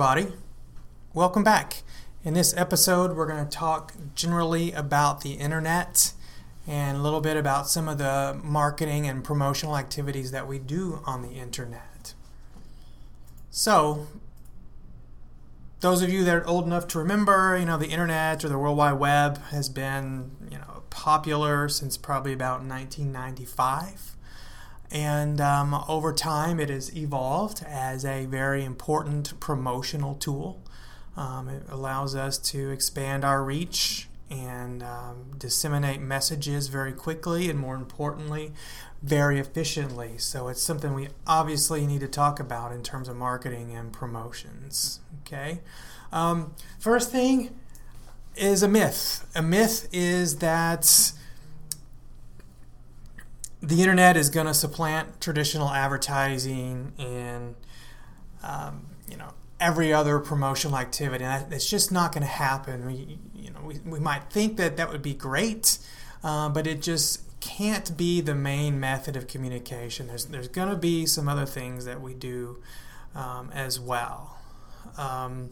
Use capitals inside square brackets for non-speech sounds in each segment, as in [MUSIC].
Everybody. Welcome back. In this episode, we're going to talk generally about the internet and a little bit about some of the marketing and promotional activities that we do on the internet. So, those of you that are old enough to remember, you know, the internet or the World Wide Web has been, you know, popular since probably about 1995. And um, over time, it has evolved as a very important promotional tool. Um, it allows us to expand our reach and um, disseminate messages very quickly and, more importantly, very efficiently. So, it's something we obviously need to talk about in terms of marketing and promotions. Okay. Um, first thing is a myth. A myth is that the internet is going to supplant traditional advertising and um, you know every other promotional activity. And that's just not going to happen. We you know we, we might think that that would be great, uh, but it just can't be the main method of communication. There's there's going to be some other things that we do um, as well. Um,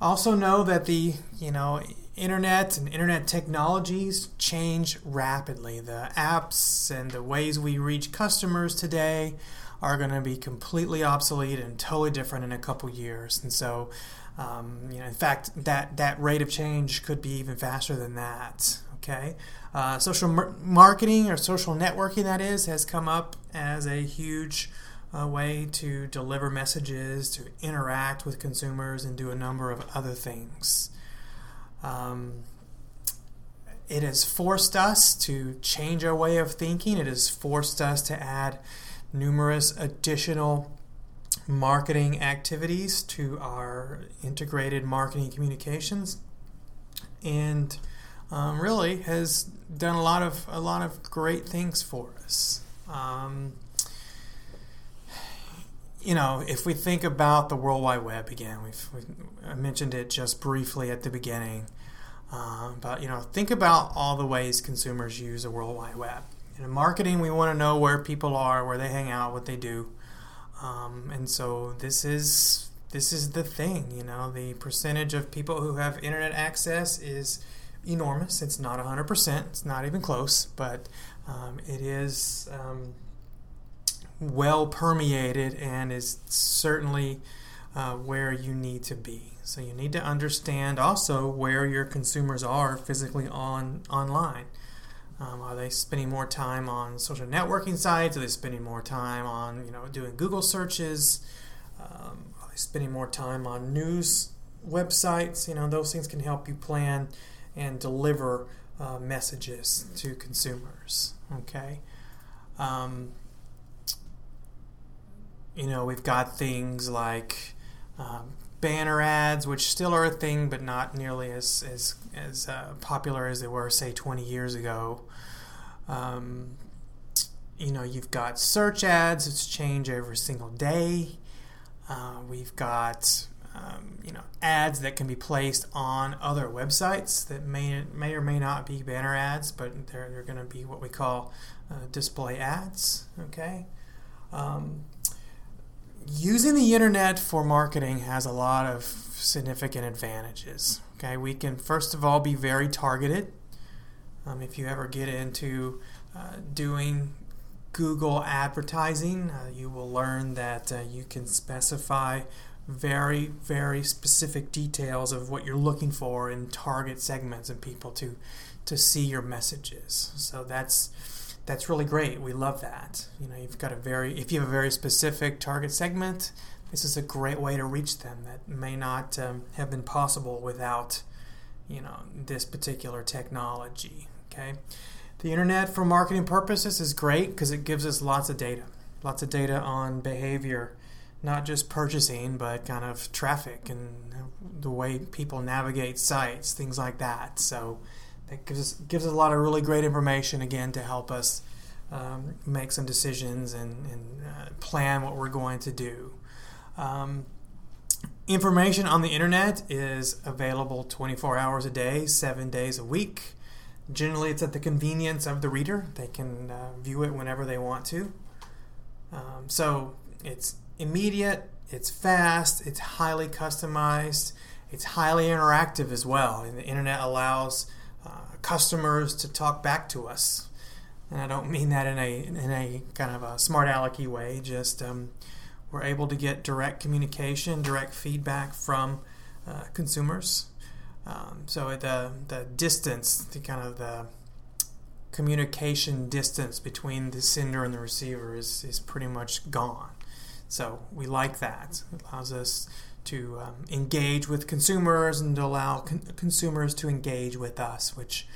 also know that the you know internet and internet technologies change rapidly. The apps and the ways we reach customers today are going to be completely obsolete and totally different in a couple years. And so, um, you know, in fact, that that rate of change could be even faster than that. Okay, uh, social mar- marketing or social networking that is has come up as a huge a way to deliver messages, to interact with consumers, and do a number of other things. Um, it has forced us to change our way of thinking. It has forced us to add numerous additional marketing activities to our integrated marketing communications, and um, really has done a lot of a lot of great things for us. Um, you know, if we think about the World Wide Web again, we've, we I mentioned it just briefly at the beginning. Uh, but you know, think about all the ways consumers use the World Wide Web. In marketing, we want to know where people are, where they hang out, what they do, um, and so this is this is the thing. You know, the percentage of people who have internet access is enormous. It's not 100%. It's not even close, but um, it is. Um, well permeated and is certainly uh, where you need to be. So you need to understand also where your consumers are physically on online. Um, are they spending more time on social networking sites? Are they spending more time on you know doing Google searches? Um, are they spending more time on news websites? You know those things can help you plan and deliver uh, messages to consumers. Okay. Um, you know, we've got things like um, banner ads, which still are a thing, but not nearly as as as uh, popular as they were, say, 20 years ago. Um, you know, you've got search ads, which change every single day. Uh, we've got um, you know ads that can be placed on other websites that may may or may not be banner ads, but they're they're going to be what we call uh, display ads. Okay. Um, using the internet for marketing has a lot of significant advantages. Okay, we can first of all be very targeted. Um, if you ever get into uh, doing Google advertising, uh, you will learn that uh, you can specify very, very specific details of what you're looking for in target segments and people to to see your messages. So that's that's really great. We love that. You know, you've got a very if you have a very specific target segment, this is a great way to reach them that may not um, have been possible without you know this particular technology. Okay, the internet for marketing purposes is great because it gives us lots of data, lots of data on behavior, not just purchasing, but kind of traffic and the way people navigate sites, things like that. So that gives us gives us a lot of really great information again to help us um, make some decisions and, and uh, plan what we're going to do. Um, information on the internet is available 24 hours a day, seven days a week. Generally, it's at the convenience of the reader. They can uh, view it whenever they want to. Um, so it's immediate, it's fast, it's highly customized, it's highly interactive as well. And the internet allows uh, customers to talk back to us. And I don't mean that in a in a kind of a smart alecky way. Just um, we're able to get direct communication, direct feedback from uh, consumers. Um, so the the distance, the kind of the communication distance between the sender and the receiver is, is pretty much gone. So we like that. It allows us to um, engage with consumers and to allow con- consumers to engage with us, which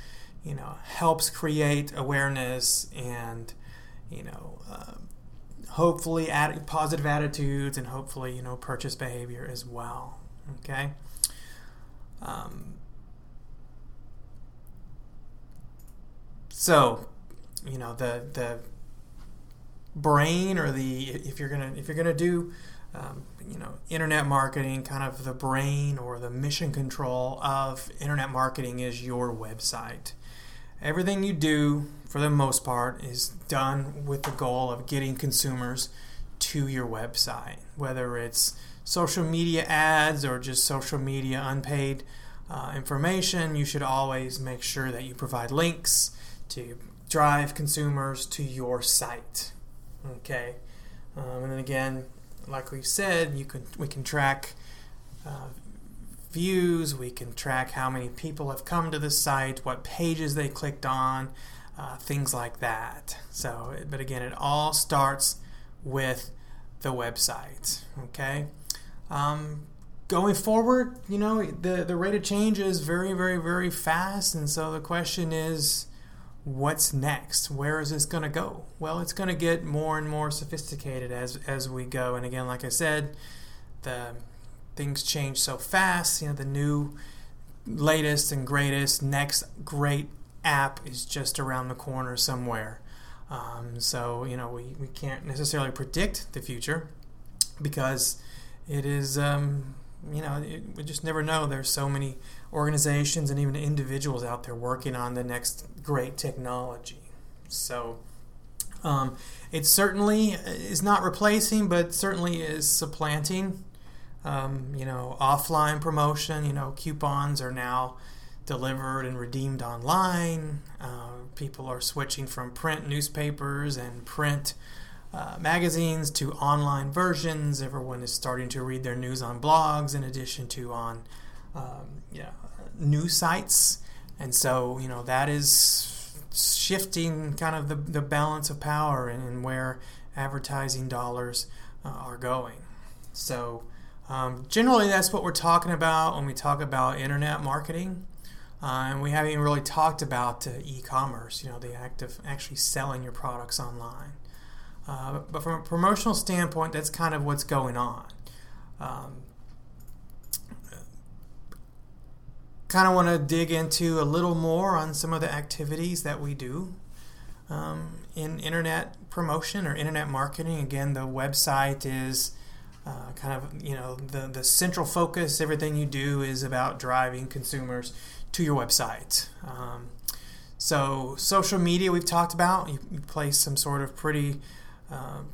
you know helps create awareness and you know uh, hopefully add positive attitudes and hopefully you know purchase behavior as well. Okay. Um, so, you know the the brain or the if you're gonna if you're gonna do um, you know internet marketing kind of the brain or the mission control of internet marketing is your website. Everything you do for the most part is done with the goal of getting consumers to your website whether it's social media ads or just social media unpaid uh, information. You should always make sure that you provide links to drive consumers to your site. Okay, um, and then again, like we've said, you can we can track uh, views. We can track how many people have come to the site, what pages they clicked on, uh, things like that. So, but again, it all starts with the website. Okay. Um, going forward, you know, the, the rate of change is very, very, very fast. And so the question is, what's next? Where is this going to go? Well, it's going to get more and more sophisticated as as we go. And again, like I said, the things change so fast. You know, the new latest and greatest next great app is just around the corner somewhere. Um, so you know, we, we can't necessarily predict the future because it is um, you know, it, we just never know. There's so many organizations and even individuals out there working on the next great technology. So um, it certainly is not replacing, but certainly is supplanting. Um, you know, offline promotion. You know, coupons are now delivered and redeemed online. Uh, people are switching from print newspapers and print uh, magazines to online versions. Everyone is starting to read their news on blogs in addition to on um, yeah, news sites. And so, you know, that is shifting kind of the, the balance of power and, where advertising dollars uh, are going. So, um, generally, that's what we're talking about when we talk about internet marketing. Uh, and we haven't even really talked about uh, e-commerce, you know, the act of actually selling your products online. Uh, but from a promotional standpoint, that's kind of what's going on. Um, kind of want to dig into a little more on some of the activities that we do um, in internet promotion or internet marketing. Again, the website is uh, kind of you know the the central focus. Everything you do is about driving consumers to your website. Um, so social media we've talked about. You, you place some sort of pretty um,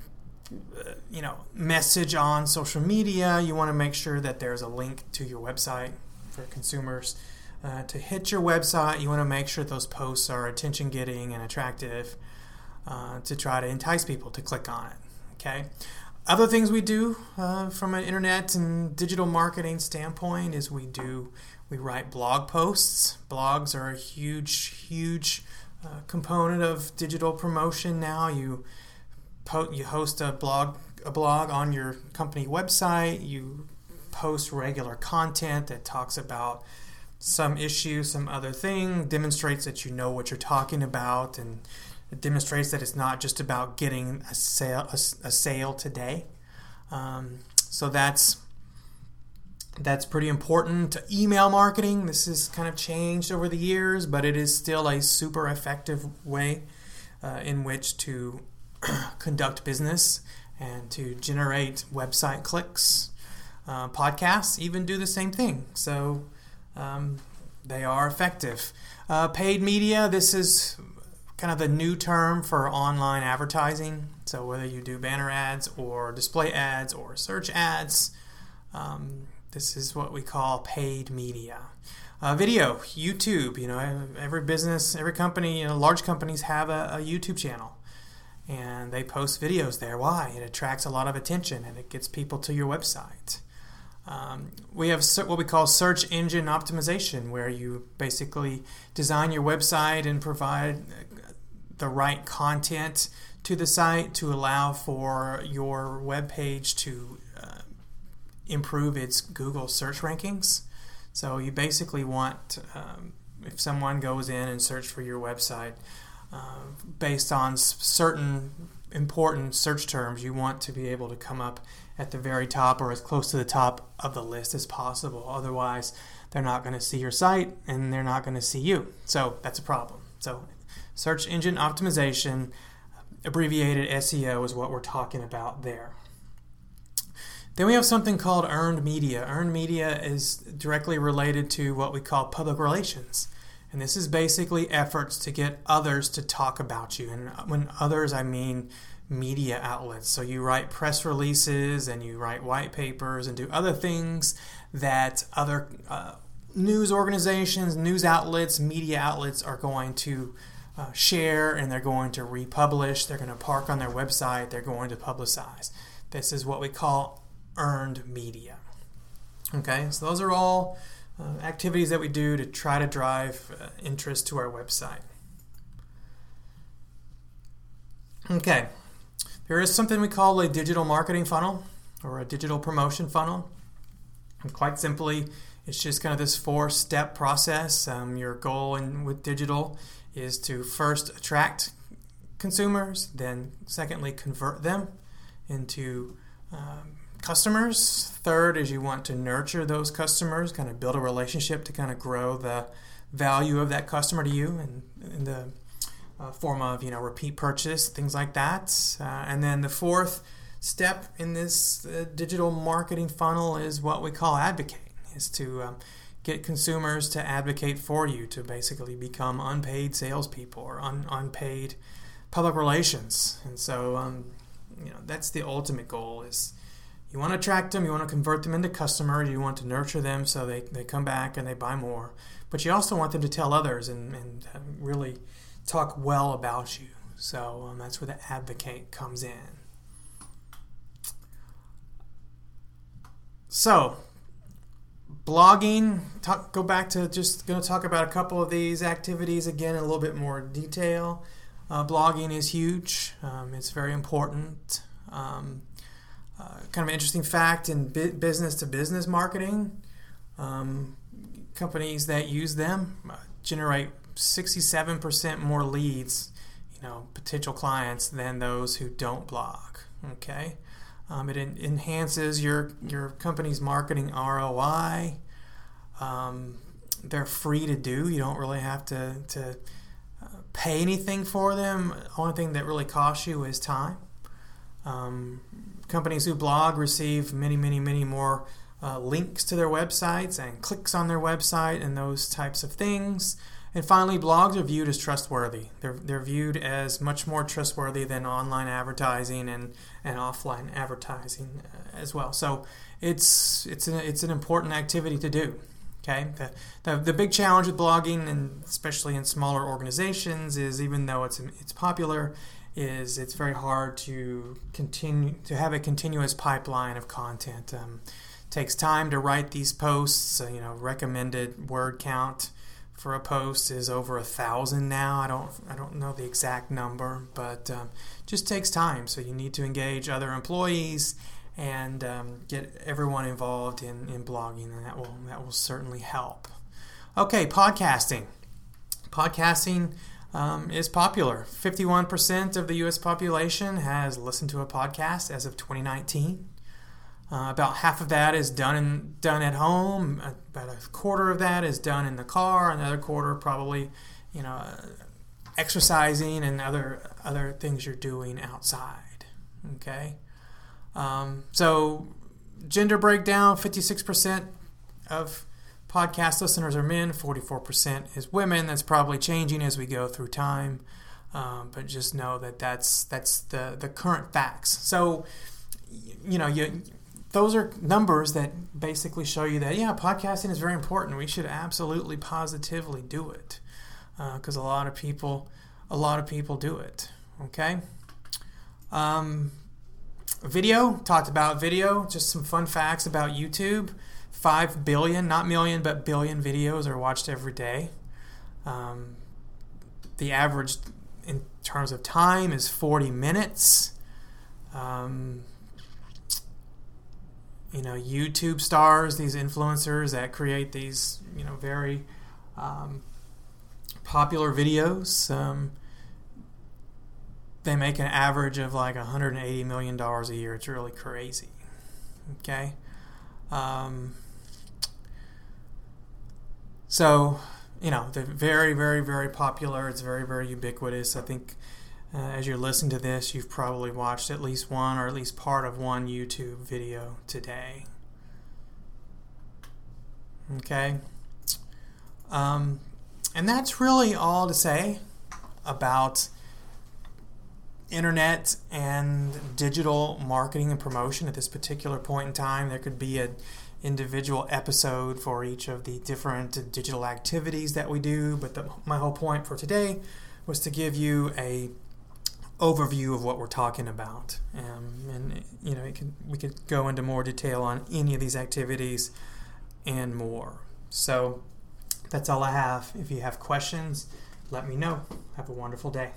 you know, message on social media, you want to make sure that there's a link to your website for consumers. Uh, to hit your website, you want to make sure those posts are attention getting and attractive uh, to try to entice people to click on it. Okay. Other things we do uh, from an internet and digital marketing standpoint is we do we write blog posts. Blogs are a huge, huge uh, component of digital promotion now. You po- you host a blog a blog on your company website. You post regular content that talks about some issue, some other thing, demonstrates that you know what you're talking about, and it demonstrates that it's not just about getting a sale a, a sale today. Um, so that's that's pretty important. Email marketing. This has kind of changed over the years, but it is still a super effective way uh, in which to [CLEARS THROAT] conduct business and to generate website clicks. Uh, podcasts even do the same thing. So um, they are effective. Uh, paid media, this is kind of the new term for online advertising. So whether you do banner ads or display ads or search ads, um, this is what we call paid media. Uh, video, YouTube. You know, every business, every company, you know, large companies have a, a YouTube channel, and they post videos there. Why? It attracts a lot of attention and it gets people to your website. Um, we have what we call search engine optimization, where you basically design your website and provide the right content to the site to allow for your web page to uh, improve its Google search rankings. So you basically want, um, if someone goes in and search for your website uh, based on certain important search terms, you want to be able to come up at the very top or as close to the top of the list as possible. Otherwise, they're not going to see your site and they're not going to see you. So that's a problem. So, search engine optimization, abbreviated SEO, is what we're talking about there. Then we have something called earned media. Earned media is directly related to what we call public relations. And this is basically efforts to get others to talk about you. And when others, I mean media outlets. So you write press releases and you write white papers and do other things that other uh, news organizations, news outlets, media outlets are going to uh, share and they're going to republish. They're going to park on their website. They're going to publicize. This is what we call earned media. Okay, so those are all uh, activities that we do to try to drive uh, interest to our website. Okay, there is something we call a digital marketing funnel or a digital promotion funnel. And quite simply, it's just kind of this four step process. Um, your goal in, with digital is to first attract consumers, then, secondly, convert them into um, customers. Third is you want to nurture those customers, kind of build a relationship to kind of grow the value of that customer to you and in the uh, form of you know repeat purchase, things like that. Uh, and then the fourth step in this uh, digital marketing funnel is what we call advocate, is to um, get consumers to advocate for you to basically become unpaid salespeople or un- unpaid public relations. And so um, you know that's the ultimate goal is you want to attract them, you want to convert them into customers, you want to nurture them so they, they come back and they buy more. But you also want them to tell others and, and uh, really talk well about you. So um, that's where the advocate comes in. So, blogging, talk, go back to just going to talk about a couple of these activities again in a little bit more detail. Uh, blogging is huge, um, it's very important. Um, uh, kind of interesting fact in business to business marketing, um, companies that use them uh, generate 67% more leads, you know, potential clients than those who don't blog. Okay, um, it en- enhances your your company's marketing ROI. Um, they're free to do. You don't really have to to uh, pay anything for them. The only thing that really costs you is time. Um, companies who blog receive many, many, many more uh, links to their websites and clicks on their website and those types of things. And finally, blogs are viewed as trustworthy. They're, they're viewed as much more trustworthy than online advertising and, and offline advertising uh, as well. So it's, it's, an, it's an important activity to do. Okay, the, the, the big challenge with blogging, and especially in smaller organizations, is even though it's it's popular, is it's very hard to continue to have a continuous pipeline of content. Um, takes time to write these posts. Uh, you know, recommended word count for a post is over a thousand now. I don't I don't know the exact number, but um, just takes time. So you need to engage other employees and um, get everyone involved in, in blogging, and that will that will certainly help. Okay, podcasting. Podcasting um, is popular. 51% of the U.S. population has listened to a podcast as of 2019. Uh, about half of that is done in, done at home. About a quarter of that is done in the car. Another quarter probably, you know, uh, exercising and other other things you're doing outside. Okay, um, so gender breakdown: 56% of podcast listeners are men, 44% is women. That's probably changing as we go through time. Um, but just know that that's that's the the current facts. So, you know, you those are numbers that basically show you that yeah, podcasting is very important. We should absolutely positively do it because uh, a lot of people a lot of people do it. Okay. Um, video talked about video. Just some fun facts about YouTube. Five billion, not million, but billion videos are watched every day. Um, the average in terms of time is 40 minutes. Um, you know, YouTube stars, these influencers that create these, you know, very um, popular videos. Um, they make an average of like 180 million dollars a year. It's really crazy. Okay. Um, so you know, they're very, very, very popular. It's very, very ubiquitous. I think uh, as you're listening to this, you've probably watched at least one or at least part of one YouTube video today. Okay? Um, and that's really all to say about internet and digital marketing and promotion at this particular point in time. There could be an individual episode for each of the different digital activities that we do. But the, my whole point for today was to give you a overview of what we're talking about, um, and you know, we could go into more detail on any of these activities and more. So that's all I have. If you have questions, let me know. Have a wonderful day.